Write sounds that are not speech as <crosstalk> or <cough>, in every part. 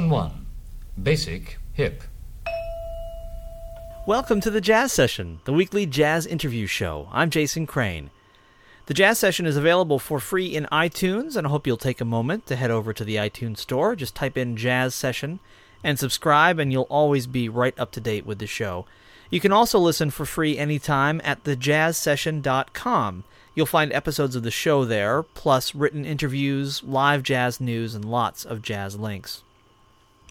Lesson 1 Basic Hip. Welcome to the Jazz Session, the weekly jazz interview show. I'm Jason Crane. The Jazz Session is available for free in iTunes, and I hope you'll take a moment to head over to the iTunes store. Just type in Jazz Session and subscribe, and you'll always be right up to date with the show. You can also listen for free anytime at thejazzsession.com. You'll find episodes of the show there, plus written interviews, live jazz news, and lots of jazz links.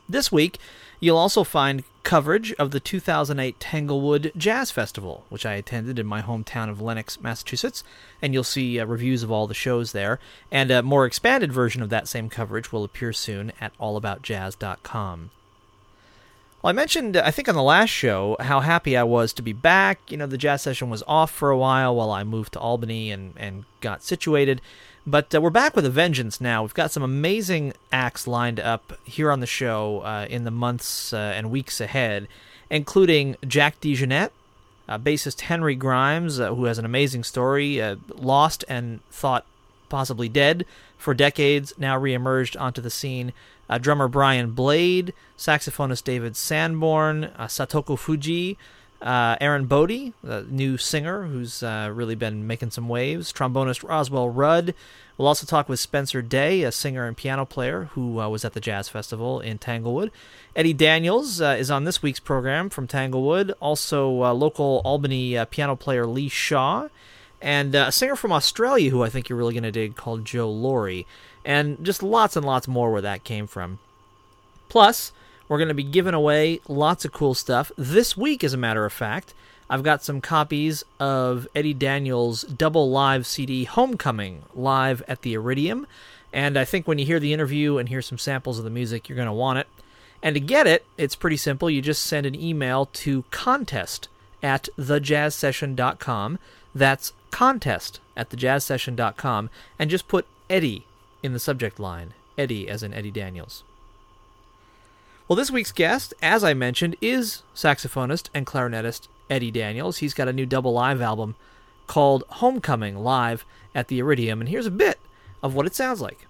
This week, you'll also find coverage of the 2008 Tanglewood Jazz Festival, which I attended in my hometown of Lenox, Massachusetts, and you'll see uh, reviews of all the shows there. And a more expanded version of that same coverage will appear soon at allaboutjazz.com. Well, I mentioned, I think on the last show, how happy I was to be back. You know, the jazz session was off for a while while I moved to Albany and, and got situated. But uh, we're back with a vengeance now. We've got some amazing acts lined up here on the show uh, in the months uh, and weeks ahead, including Jack DeJohnette, uh, bassist Henry Grimes, uh, who has an amazing story, uh, lost and thought possibly dead for decades, now reemerged onto the scene drummer Brian Blade, saxophonist David Sanborn, Satoko Fujii, uh, Aaron Bodie, the new singer who's uh, really been making some waves, trombonist Roswell Rudd. We'll also talk with Spencer Day, a singer and piano player who uh, was at the Jazz Festival in Tanglewood. Eddie Daniels uh, is on this week's program from Tanglewood. Also, local Albany piano player Lee Shaw and uh, a singer from Australia who I think you're really going to dig called Jo Lawry and just lots and lots more where that came from. Plus, we're going to be giving away lots of cool stuff. This week, as a matter of fact, I've got some copies of Eddie Daniels' double live CD Homecoming live at the Iridium. And I think when you hear the interview and hear some samples of the music, you're going to want it. And to get it, it's pretty simple. You just send an email to contest at thejazzsession.com. That's contest at thejazzsession.com. And just put Eddie in the subject line Eddie, as in Eddie Daniels. Well, this week's guest, as I mentioned, is saxophonist and clarinetist Eddie Daniels. He's got a new double live album called Homecoming Live at the Iridium, and here's a bit of what it sounds like.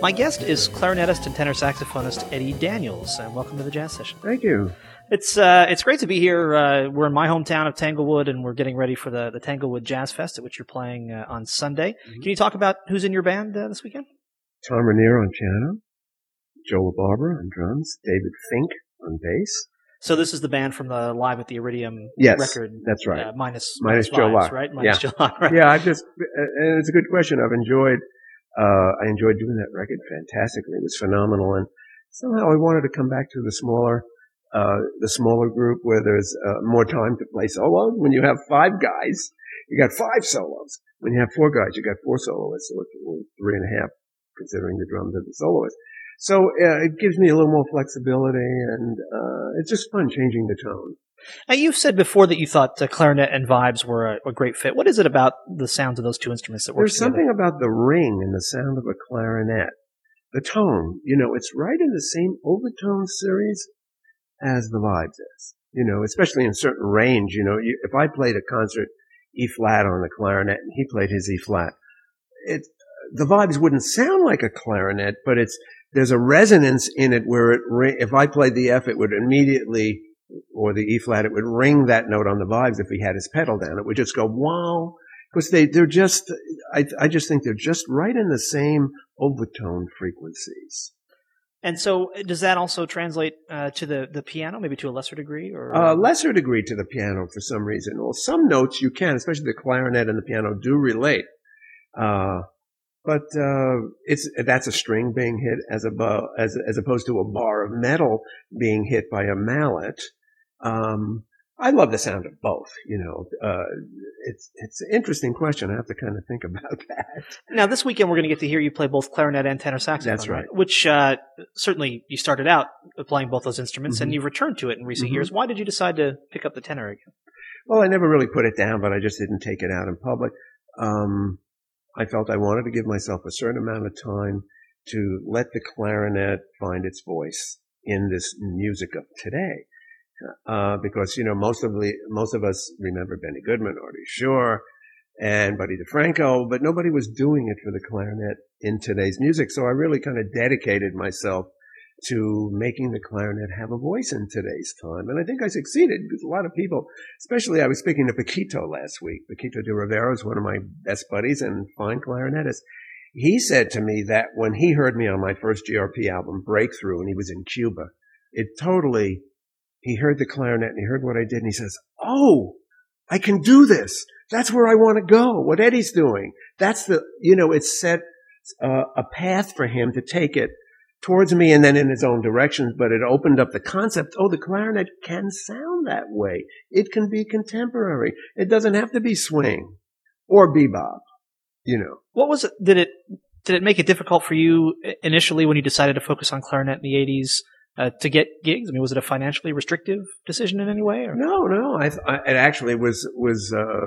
My guest is clarinetist and tenor saxophonist Eddie Daniels, and welcome to the Jazz Session. Thank you. It's uh, it's great to be here. Uh, we're in my hometown of Tanglewood, and we're getting ready for the, the Tanglewood Jazz Fest, at which you're playing uh, on Sunday. Mm-hmm. Can you talk about who's in your band uh, this weekend? Tom Ranier on piano, Joe LaBarbera on drums, David Fink on bass. So this is the band from the Live at the Iridium Yes, record. that's right. Uh, minus, Minus Joe vibes, Locke. right? Minus Yeah. Joe Locke, right? Yeah, I've <laughs> just, and it's a good question. I've enjoyed, uh, I enjoyed doing that record fantastically. It was phenomenal. And somehow I wanted to come back to the smaller, uh, the smaller group where there's uh, more time to play solos. When you have five guys, you got five solos. When you have four guys, you got four soloists, so three and a half considering the drums and the soloist. So uh, it gives me a little more flexibility, and uh, it's just fun changing the tone. Now, you've said before that you thought the clarinet and vibes were a, a great fit. What is it about the sounds of those two instruments that works There's together? something about the ring and the sound of a clarinet. The tone, you know, it's right in the same overtone series as the vibes is. You know, especially in certain range, you know, you, if I played a concert E flat on the clarinet and he played his E flat, it, the vibes wouldn't sound like a clarinet, but it's, there's a resonance in it where it, if I played the F, it would immediately, or the E flat, it would ring that note on the vibes if he had his pedal down. It would just go, wow. Because they, they're just, I, I just think they're just right in the same overtone frequencies. And so, uh, does that also translate uh, to the, the piano, maybe to a lesser degree? Or Uh, lesser degree to the piano for some reason. Well, some notes you can, especially the clarinet and the piano do relate. Uh, but, uh, it's, that's a string being hit as a, bo- as, as opposed to a bar of metal being hit by a mallet. Um, I love the sound of both, you know, uh, it's, it's an interesting question. I have to kind of think about <laughs> that. Now, this weekend we're going to get to hear you play both clarinet and tenor saxophone. That's right. Which uh, certainly you started out playing both those instruments, and Mhm. you've returned to it in recent Mhm. years. Why did you decide to pick up the tenor again? Well, I never really put it down, but I just didn't take it out in public. Um, I felt I wanted to give myself a certain amount of time to let the clarinet find its voice in this music of today. Uh, because, you know, most of the, most of us remember Benny Goodman, Artie Shaw, and Buddy DeFranco, but nobody was doing it for the clarinet in today's music. So I really kind of dedicated myself to making the clarinet have a voice in today's time. And I think I succeeded because a lot of people, especially I was speaking to Paquito last week. Paquito D'Rivera is one of my best buddies and fine clarinetist. He said to me that when he heard me on my first GRP album, Breakthrough, and he was in Cuba, it totally, he heard the clarinet and he heard what I did and he says, Oh, I can do this. That's where I want to go. What Eddie's doing. That's the, you know, it's set uh, a path for him to take it towards me and then in his own directions, but it opened up the concept. Oh, the clarinet can sound that way. It can be contemporary. It doesn't have to be swing or bebop, you know. What was it? Did it did it make it difficult for you initially when you decided to focus on clarinet in the '80s uh, to get gigs? I mean, was it a financially restrictive decision in any way? Or? No, no. I, I it actually was was uh,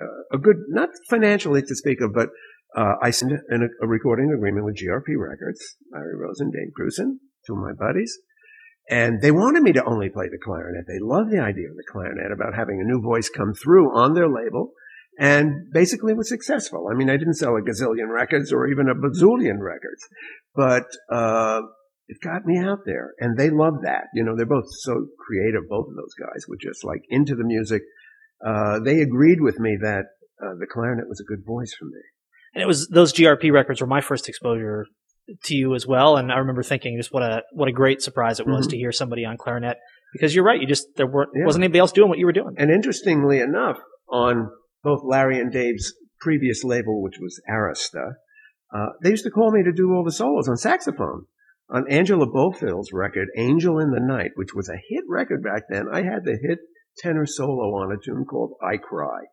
uh, a good, not financially to speak of, but uh, I signed an, a recording agreement with GRP Records, Larry Rosen and Dave Grusin, two of my buddies, and they wanted me to only play the clarinet. They loved the idea of the clarinet about having a new voice come through on their label. And basically was successful. I mean, I didn't sell a gazillion records or even a bazillion records, but, uh, it got me out there and they love that. You know, they're both so creative. Both of those guys were just like into the music. Uh, they agreed with me that, uh, the clarinet was a good voice for me. And it was those GRP records were my first exposure to you as well. And I remember thinking just what a what a great surprise it was Mhm. to hear somebody on clarinet because you're right. You just there weren't Yeah. wasn't anybody else doing what you were doing. And interestingly enough, on both Larry and Dave's previous label, which was Arista, uh, they used to call me to do all the solos on saxophone. On Angela Bofill's record, Angel in the Night, which was a hit record back then, I had the hit tenor solo on a tune called I Cry.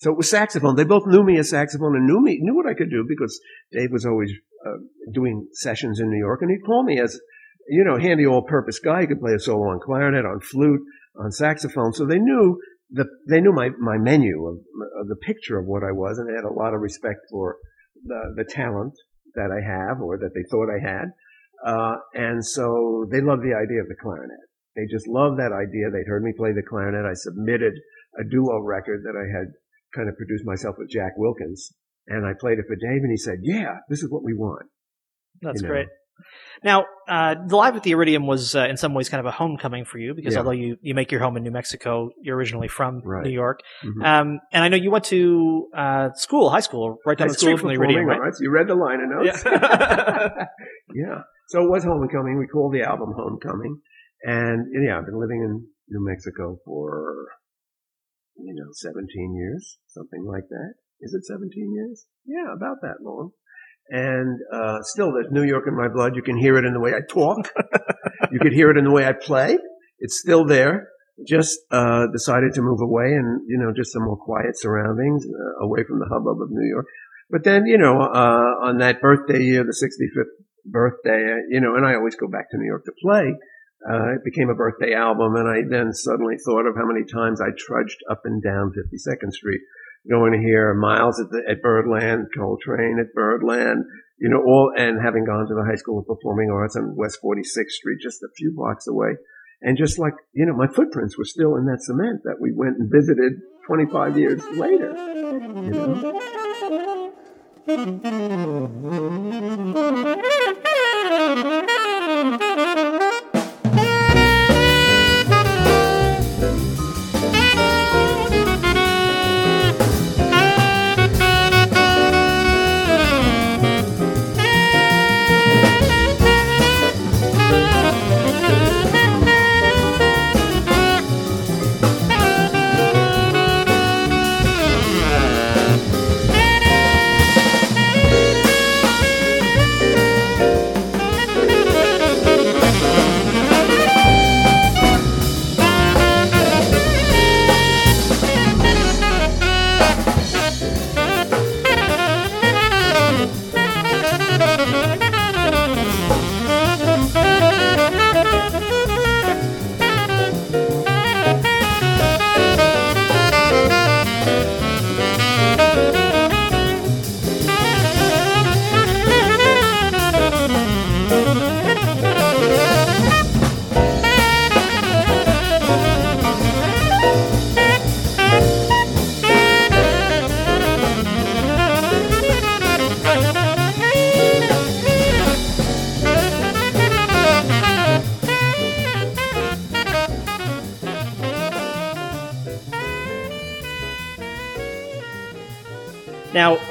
So it was saxophone. They both knew me as saxophone and knew me, knew what I could do because Dave was always uh, doing sessions in New York and he'd call me as, you know, handy all-purpose guy. He could play a solo on clarinet, on flute, on saxophone. So they knew the, they knew my, my menu of, of the picture of what I was and they had a lot of respect for the, the talent that I have or that they thought I had. Uh, and so they loved the idea of the clarinet. They just loved that idea. They'd heard me play the clarinet. I submitted a duo record that I had kind of produced myself with Jack Wilkins and I played it for Dave and he said, yeah, this is what we want. That's you know. great. Now, uh, the Live at the Iridium was uh, in some ways kind of a homecoming for you because Yeah. although you, you make your home in New Mexico, you're originally from Right. New York. Mhm. Um, and I know you went to uh, school, high school, right down High the street from the Iridium, right? arts. You read the liner notes. Yeah. <laughs> <laughs> yeah. So it was Homecoming. We called the album Homecoming. And yeah, I've been living in New Mexico for, you know, 17 years, something like that. Is it 17 years? Yeah, about that long. And, uh, still there's New York in my blood. You can hear it in the way I talk. <laughs> you could hear it in the way I play. It's still there. Just, uh, decided to move away and, you know, just some more quiet surroundings, uh, away from the hubbub of New York. But then, you know, uh, on that birthday year, the 65th birthday, you know, and I always go back to New York to play. Uh, it became a birthday album and I then suddenly thought of how many times I trudged up and down 52nd Street going to hear Miles at the, at Birdland, Coltrane at Birdland, you know, all, and having gone to the High School of Performing Arts on West 46th Street, just a few blocks away. And just like, you know, my footprints were still in that cement that we went and visited 25 years later, you know. Now, <laughs>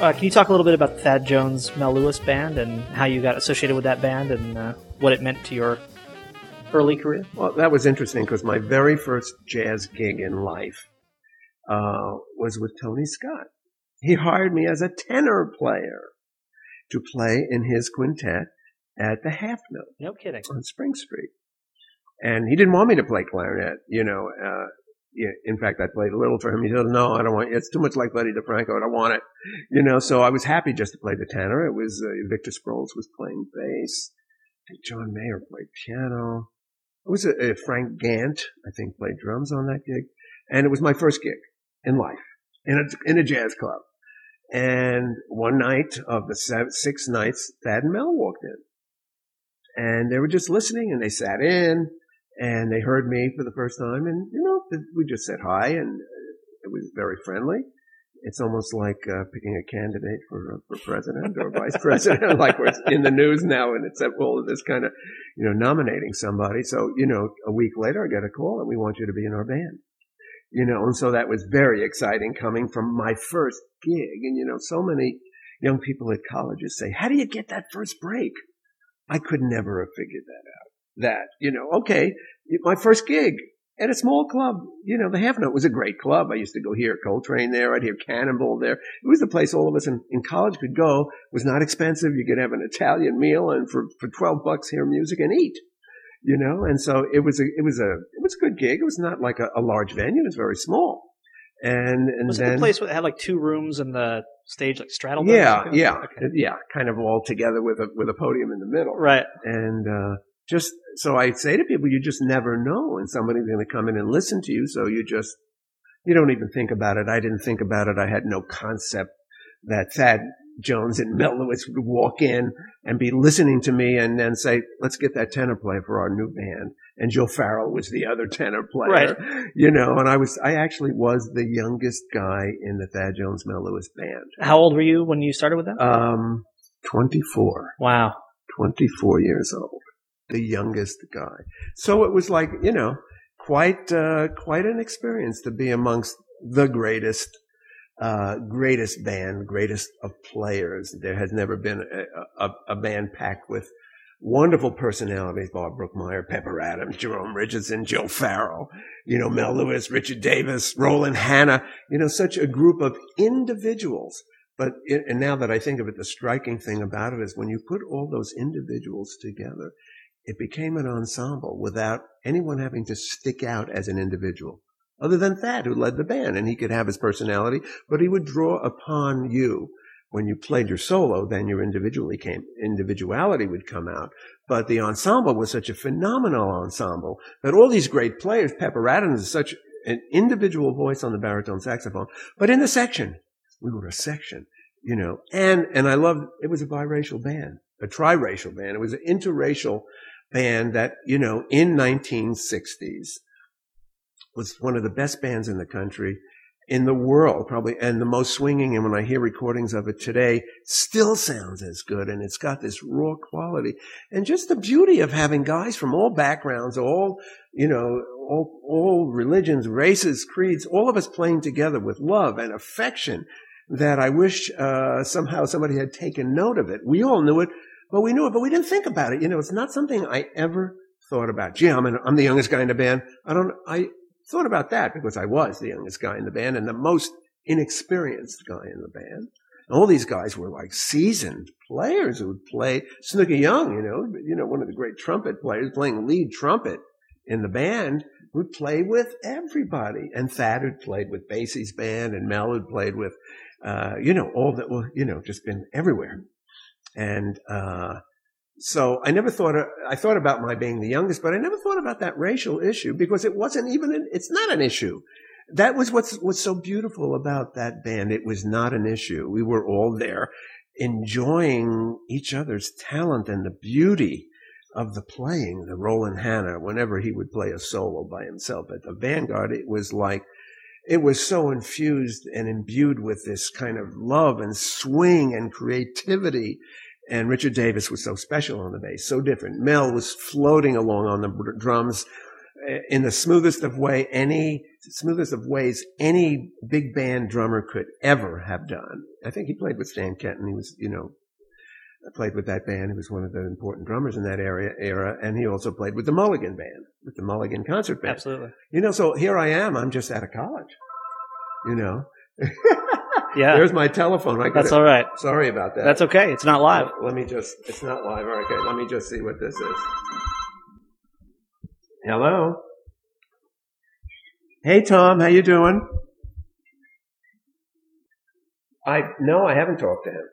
uh, can you talk a little bit about the Thad Jones Mel Lewis band and how you got associated with that band and uh, what it meant to your early career? Well, that was interesting because my very first jazz gig in life uh, was with Tony Scott. He hired me as a tenor player to play in his quintet at the Half Note No kidding. on Spring Street. And he didn't want me to play clarinet, you know. Uh, yeah, in fact, I played a little for him. He said, "No, I don't want. it. It's too much like Buddy DeFranco. I don't want it." You know. So I was happy just to play the tenor. It was uh, Victor Sproles was playing bass. John Mayer played piano. It was a, a Frank Gant, I think, played drums on that gig, and it was my first gig in life in a in a jazz club. And one night of the seven, six nights, Thad and Mel walked in, and they were just listening, and they sat in, and they heard me for the first time, and you know, we just said hi, and it was very friendly. It's almost like uh, picking a candidate for for president or vice <laughs> president, like we're in the news now, and it's all of this kind of, you know, nominating somebody. So you know, a week later, I get a call, and we want you to be in our band. You know, and so that was very exciting coming from my first gig. And you know, so many young people at colleges say, "How do you get that first break?" I could never have figured that out. That you know, okay, my first gig at a small club. You know, the Half Note was a great club. I used to go hear Coltrane there. I'd hear Cannonball there. It was the place all of us in, in college could go. It was not expensive. You could have an Italian meal and for, for 12 bucks hear music and eat. You know, and so it was a, it was a, it was a good gig. It was not like a, a large venue. It was very small. And, and Was it the place where it had like two rooms and the stage like straddled? yeah, yeah, Okay. yeah, kind of all together with a, with a podium in the middle Right. and uh, just so I say to people, you just never know when somebody's going to come in and listen to you. So you just you don't even think about it. I didn't think about it. I had no concept that Thad Jones and Mel Lewis would walk in and be listening to me and then say, "Let's get that tenor player for our new band." And Joe Farrell was the other tenor player, you know. And I was, I actually was the youngest guy in the Thad Jones Mel Lewis band. How old were you when you started with them? Um, twenty four. wow. 24 years old, the youngest guy. So it was like, you know, quite, uh, quite an experience to be amongst the greatest, uh, greatest band, greatest of players. There has never been a, a, a band packed with wonderful personalities, Bob Brookmeyer, Pepper Adams, Jerome Richardson, Joe Farrell, you know, Mel Lewis, Richard Davis, Roland Hanna, you know, such a group of individuals. But, it, and now that I think of it, the striking thing about it is when you put all those individuals together, it became an ensemble without anyone having to stick out as an individual. Other than Thad, who led the band, and he could have his personality, but he would draw upon you when you played your solo, then your individually came, individuality would come out. But the ensemble was such a phenomenal ensemble that all these great players, Pepper Adams is such an individual voice on the baritone saxophone, but in the section, we were a section, you know, and, and I loved, it was a biracial band, a triracial band. It was an interracial band that, you know, in 1960s was one of the best bands in the country in the world, probably, and the most swinging. And when I hear recordings of it today, still sounds as good. And it's got this raw quality and just the beauty of having guys from all backgrounds, all, you know, all, all religions, races, creeds, all of us playing together with love and affection that I wish, uh, somehow somebody had taken note of it. We all knew it, but we knew it, but we didn't think about it. You know, it's not something I ever thought about. Gee, I'm, an, I'm the youngest guy in the band. I don't, I, thought about that because I was the youngest guy in the band and the most inexperienced guy in the band. All these guys were like seasoned players who would play. Snooky Young, you know, you know, one of the great trumpet players playing lead trumpet in the band would play with everybody. And Thad had played with Basie's band and Mel had played with, uh, you know, all that, well, you know, just been everywhere. And, uh, so I never thought, I thought about my being the youngest, but I never thought about that racial issue because it wasn't even, an, it's not an issue. That was what's, what's so beautiful about that band. It was not an issue. We were all there enjoying each other's talent and the beauty of the playing. The Roland Hanna, whenever he would play a solo by himself at the Vanguard, it was like, it was so infused and imbued with this kind of love and swing and creativity and Richard Davis was so special on the bass, so different. Mel was floating along on the drums eh, in the smoothest of way, any smoothest of ways any big band drummer could ever have done. I think he played with Stan Kenton. He was, you know, played with that band. He was one of the important drummers in that area era, and he also played with the Mulligan band, with the Mulligan concert band. Absolutely. You know, so here I am. I'm just out of college. You know. <laughs> Yeah. There's my telephone. I That's all right. Sorry about that. That's okay. It's not live. Let me just, it's not live. Okay, let me just see what this is. Hello? Hey Tom, how you doing? I, no, I haven't talked to him.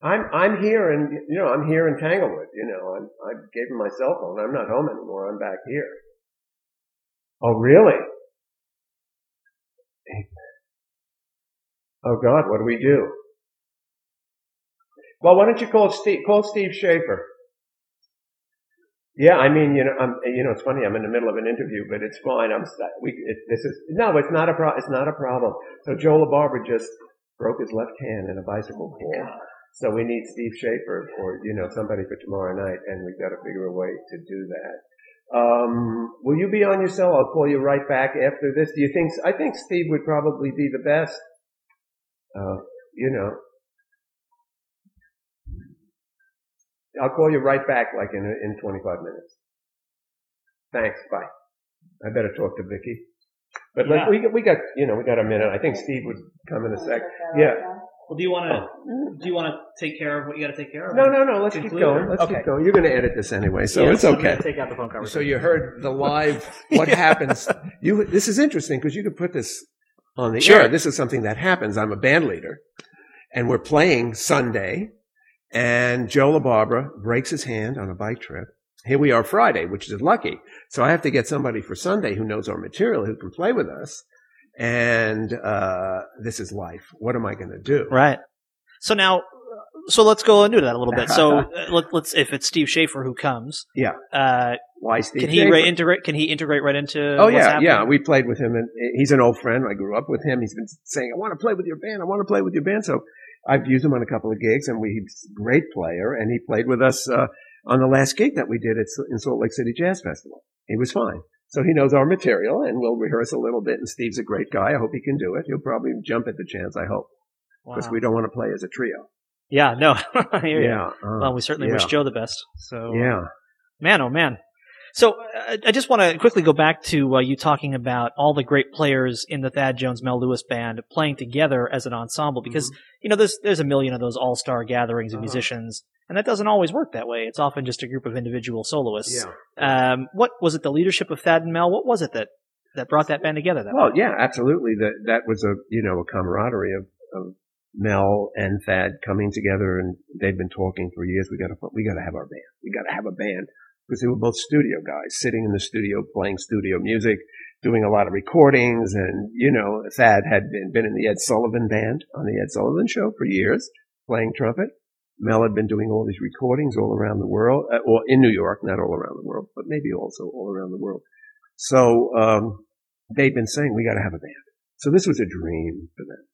I'm, I'm here and, you know, I'm here in Tanglewood, you know, I'm, I gave him my cell phone. I'm not home anymore. I'm back here. Oh, really? Oh God, what do we do? Well, why don't you call Steve, call Steve Schaefer. Yeah, I mean, you know, I'm, you know, it's funny. I'm in the middle of an interview, but it's fine. I'm, we, it, this is, no, it's not a pro, it's not a problem. So Joe LaBarbera just broke his left hand in a bicycle oh fall. So we need Steve Schaefer or, you know, somebody for tomorrow night and we've got to figure a way to do that. Um, will you be on your cell? I'll call you right back after this. Do you think, I think Steve would probably be the best uh, you know, I'll call you right back like in, in 25 minutes. Thanks. Bye. I better talk to Vicky. But yeah. we, we got, you know, we got a minute. I think Steve would come in a sec. Yeah. Well, do you want to, oh. do you want to take care of what you got to take care of? No, no, no. Let's keep going. Let's okay. keep going. You're going to edit this anyway, so yeah, it's okay. take out the phone conversation. So you heard the live, <laughs> what yeah. happens. You, this is interesting because you could put this on the sure. air. This is something that happens. I'm a band leader and we're playing Sunday and Joe LaBarbera breaks his hand on a bike trip. Here we are Friday, which is lucky. So I have to get somebody for Sunday who knows our material, who can play with us. And, uh, this is life. What am I going to do? Right. So now, so let's go into that a little bit. So <laughs> uh, let, us if it's Steve Schaefer who comes, yeah. Uh, Why Steve? Can he re- integrate? Can he integrate right into? Oh yeah, happening? yeah. We played with him, and he's an old friend. I grew up with him. He's been saying, "I want to play with your band. I want to play with your band." So I've used him on a couple of gigs, and we, he's a great player, and he played with us uh, on the last gig that we did at, in Salt Lake City Jazz Festival. He was fine. So he knows our material, and we'll rehearse a little bit. And Steve's a great guy. I hope he can do it. He'll probably jump at the chance. I hope, because Wow. we don't want to play as a trio. Yeah, no. <laughs> Yeah. uh, Well, we certainly yeah. wish Joe the best. So, Yeah. man, oh man. So uh, I just want to quickly go back to uh, you talking about all the great players in the Thad Jones Mel Lewis band playing together as an ensemble because you know there's there's a million of those all star gatherings of Mm-hmm. Uh-huh. musicians and that doesn't always work that way. It's often just a group of individual soloists. Yeah. Um, what was it? The leadership of Thad and Mel. What was it that that brought that band together? That Well, way? yeah, absolutely. That that was a you know a camaraderie of, of Mel and Thad coming together, and they've been talking for years. We got to we got to have our band. We got to have a band because they were both studio guys, sitting in the studio playing studio music, doing a lot of recordings, and you know Thad had been been in the Ed Sullivan band on the Ed Sullivan Show for years, playing trumpet. Mel had been doing all these recordings all around the world, uh, or in New York, not all around the world, but maybe also all around the world. So um, they've been saying we got to have a band. So this was a dream for them.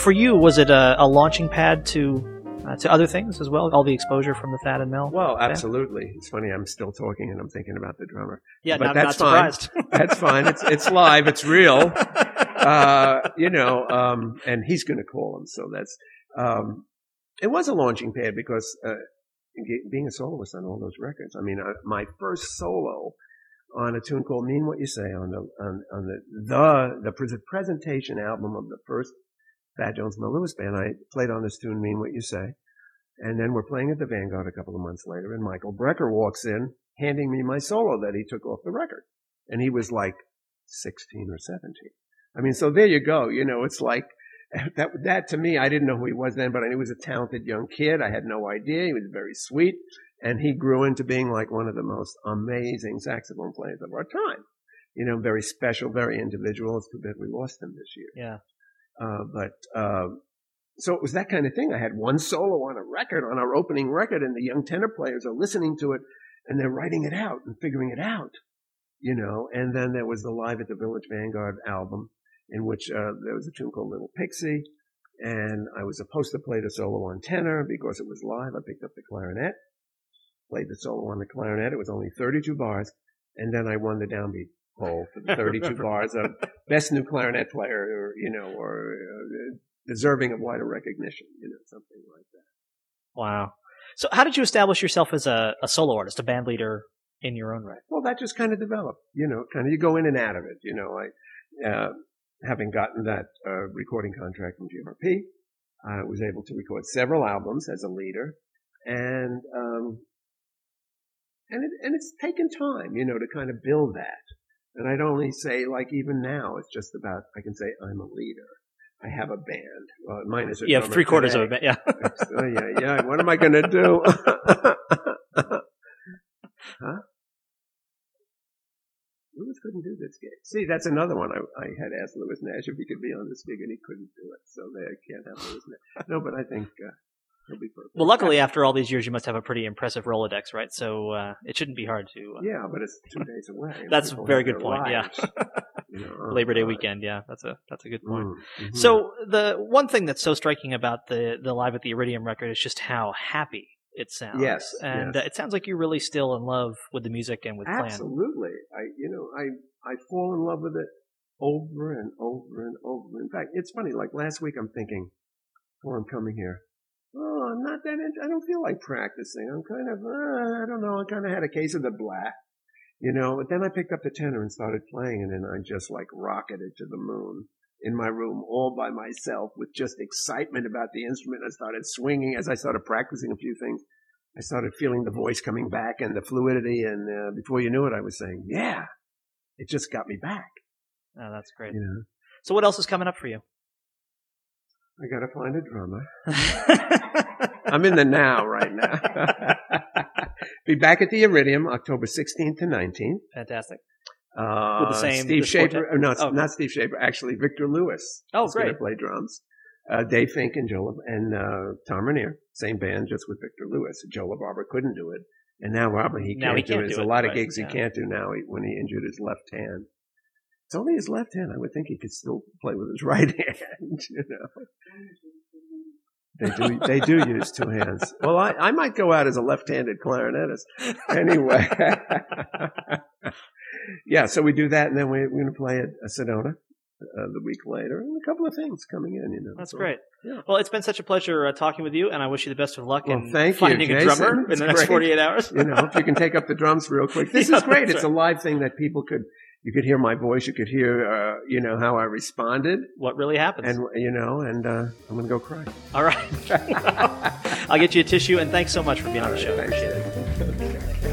For you, was it a, a launching pad to uh, to other things as well? All the exposure from the Thad and Mel. Well, absolutely. It's funny. I'm still talking and I'm thinking about the drummer. yeah, but not, that's not fine. That's fine. It's it's live. It's real. Uh, you know, um, and he's going to call him. So that's. Um, it was a launching pad because uh, being a soloist on all those records. I mean, uh, my first solo on a tune called "Mean What You Say" on the on, on the the the presentation album of the first Thad Jones and the Lewis band. I played on this tune "Mean What You Say," and then we're playing at the Vanguard a couple of months later, and Michael Brecker walks in, handing me my solo that he took off the record, and he was like sixteen or seventeen. I mean, so there you go. You know, it's like <laughs> that. That to me, I didn't know who he was then, but I knew he was a talented young kid. I had no idea. He was very sweet, and he grew into being like one of the most amazing saxophone players of our time. You know, very special, very individual. It's too bad we lost him this year. yeah. Uh, but um, so it was that kind of thing. I had one solo on a record, on our opening record, and the young tenor players are listening to it and they're writing it out and figuring it out, you know. And then there was the Live at the Village Vanguard album, in which uh, there was a tune called Little Pixie, and I was supposed to play the solo on tenor because it was live. I picked up the clarinet, played the solo on the clarinet. It was only 32 bars, and then I won the downbeat poll <laughs> for the 32 bars of best new clarinet player, or you know, or uh, deserving of wider recognition, you know, something like that. Wow. So, how did you establish yourself as a, a solo artist, a band leader in your own right? Well, that just kind of developed, you know, kind of you go in and out of it, you know. I, uh, having gotten that uh, recording contract from GRP, I was able to record several albums as a leader, and um, and it, and it's taken time, you know, to kind of build that. And I'd only say, like, even now, it's just about I can say I'm a leader. I have a band. Well, mine is a You have three quarters of a band. Yeah. <laughs> Oh, yeah, yeah. What am I going to do? <laughs> huh? Lewis couldn't do this gig. See, that's another one. I, I had asked Lewis Nash if he could be on this gig, and he couldn't do it. So they can't have Lewis Nash. no, but I think uh, he'll be perfect. Well, luckily, after all these years, you must have a pretty impressive Rolodex, right? So uh, it shouldn't be hard to. Uh, yeah, but it's two days away. <laughs> That's a very good point, yeah. you know, oh, Labor Day God. weekend, yeah, that's a that's a good point. Mm, mhm. So the one thing that's so striking about the the live at the Iridium record is just how happy it sounds. Yes, and yes. Uh, it sounds like you're really still in love with the music and with Plan. Absolutely. I, you know, I, I fall in love with it over and over and over. In fact, it's funny. Like last week, I'm thinking, before I'm coming here, oh, I'm not that. In- I don't feel like practicing. I'm kind of, uh, I don't know. I kind of had a case of the black, you know. But then I picked up the tenor and started playing, and then I just like rocketed to the moon in my room all by myself with just excitement about the instrument. I started swinging as I started practicing a few things. I started feeling the voice coming back and the fluidity, and uh, before you knew it, I was saying, "Yeah, it just got me back." Oh, that's great. You know, So what else is coming up for you? I got to find a drummer. <laughs> I'm in the now right now. <laughs> Be back at the Iridium October 16th to 19th. Fantastic. Uh, With the same- Steve Schaefer. No, it's Oh. not Steve Schaefer. Actually, Victor Lewis. Oh, is going to great. play drums. Uh, Dave Fink and Joe and uh, Tom Ranier, same band, just with Victor Lewis. Joe LaBarbera couldn't do it, and now Robert he can't, he can't do it. There's a lot right, of gigs yeah. he can't do now he- when he injured his left hand. It's only his left hand. I would think he could still play with his <laughs> right hand. You know. They do. They do use two hands. Well, I, I might go out as a left-handed clarinetist. Anyway, <laughs> yeah. So we do that, and then we, we're going to play at a Sedona uh, the week later, and a couple of things coming in. You know, That's So- great. Yeah. Well, it's been such a pleasure uh, talking with you, and I wish you the best of luck Well, in thank you, finding a Jason. drummer in It's the next great. 48 hours. You know, if you can take up the drums real quick. <laughs> This Yeah, is great. It's a live thing that people could. You could hear my voice. You could hear, uh, you know, how I responded, what really happened? and you know, and uh, I'm going to go cry. All right. <laughs> I'll get you a tissue, and thanks so much for being on the show. Thanks. Appreciate it.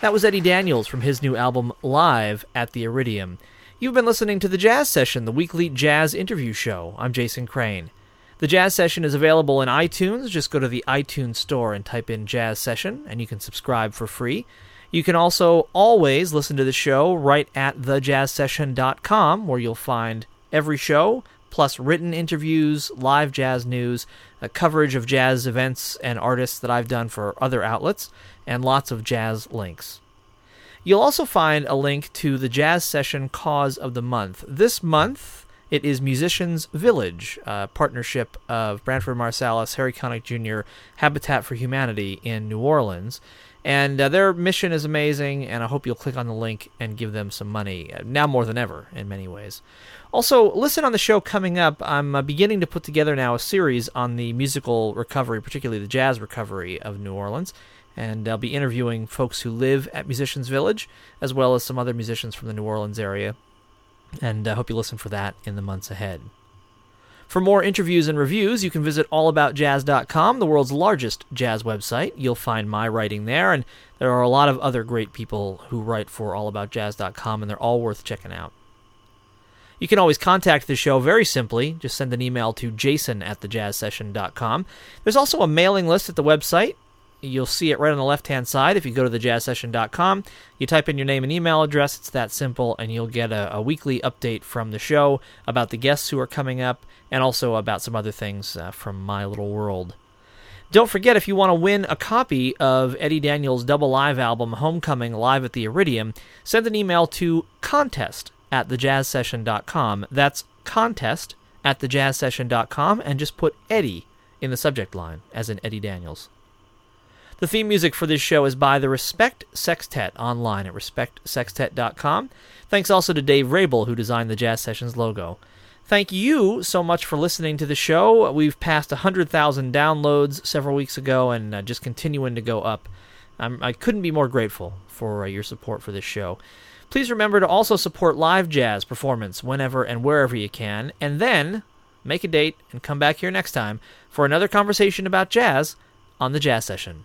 That was Eddie Daniels from his new album Live at the Iridium. You've been listening to The Jazz Session, the weekly jazz interview show. I'm Jason Crane. The Jazz Session is available in iTunes. Just go to the iTunes store and type in Jazz Session, and you can subscribe for free. You can also always listen to the show right at thejazzsession.com, where you'll find every show, plus written interviews, live jazz news, coverage of jazz events and artists that I've done for other outlets, and lots of jazz links. You'll also find a link to the jazz session cause of the month. This month, it is Musicians Village, a partnership of Branford Marsalis, Harry Connick Jr., Habitat for Humanity in New Orleans. And uh, their mission is amazing, and I hope you'll click on the link and give them some money, uh, now more than ever, in many ways. Also, listen on the show coming up. I'm uh, beginning to put together now a series on the musical recovery, particularly the jazz recovery of New Orleans. And I'll be interviewing folks who live at Musicians Village, as well as some other musicians from the New Orleans area. And I hope you listen for that in the months ahead. For more interviews and reviews, you can visit allaboutjazz.com, the world's largest jazz website. You'll find my writing there, and there are a lot of other great people who write for allaboutjazz.com, and they're all worth checking out. You can always contact the show very simply. Just send an email to jason at thejazzsession.com. There's also a mailing list at the website. You'll see it right on the left hand side if you go to thejazzsession.com. You type in your name and email address, it's that simple, and you'll get a, a weekly update from the show about the guests who are coming up and also about some other things uh, from my little world. Don't forget, if you want to win a copy of Eddie Daniels' double live album, Homecoming Live at the Iridium, send an email to contest at thejazzsession.com. That's contest at thejazzsession.com and just put Eddie in the subject line, as in Eddie Daniels. The theme music for this show is by the Respect Sextet online at respectsextet.com. Thanks also to Dave Rabel, who designed the Jazz Sessions logo. Thank you so much for listening to the show. We've passed 100,000 downloads several weeks ago and uh, just continuing to go up. I'm, I could not be more grateful for uh, your support for this show. Please remember to also support live jazz performance whenever and wherever you can, and then make a date and come back here next time for another conversation about jazz on the Jazz Session.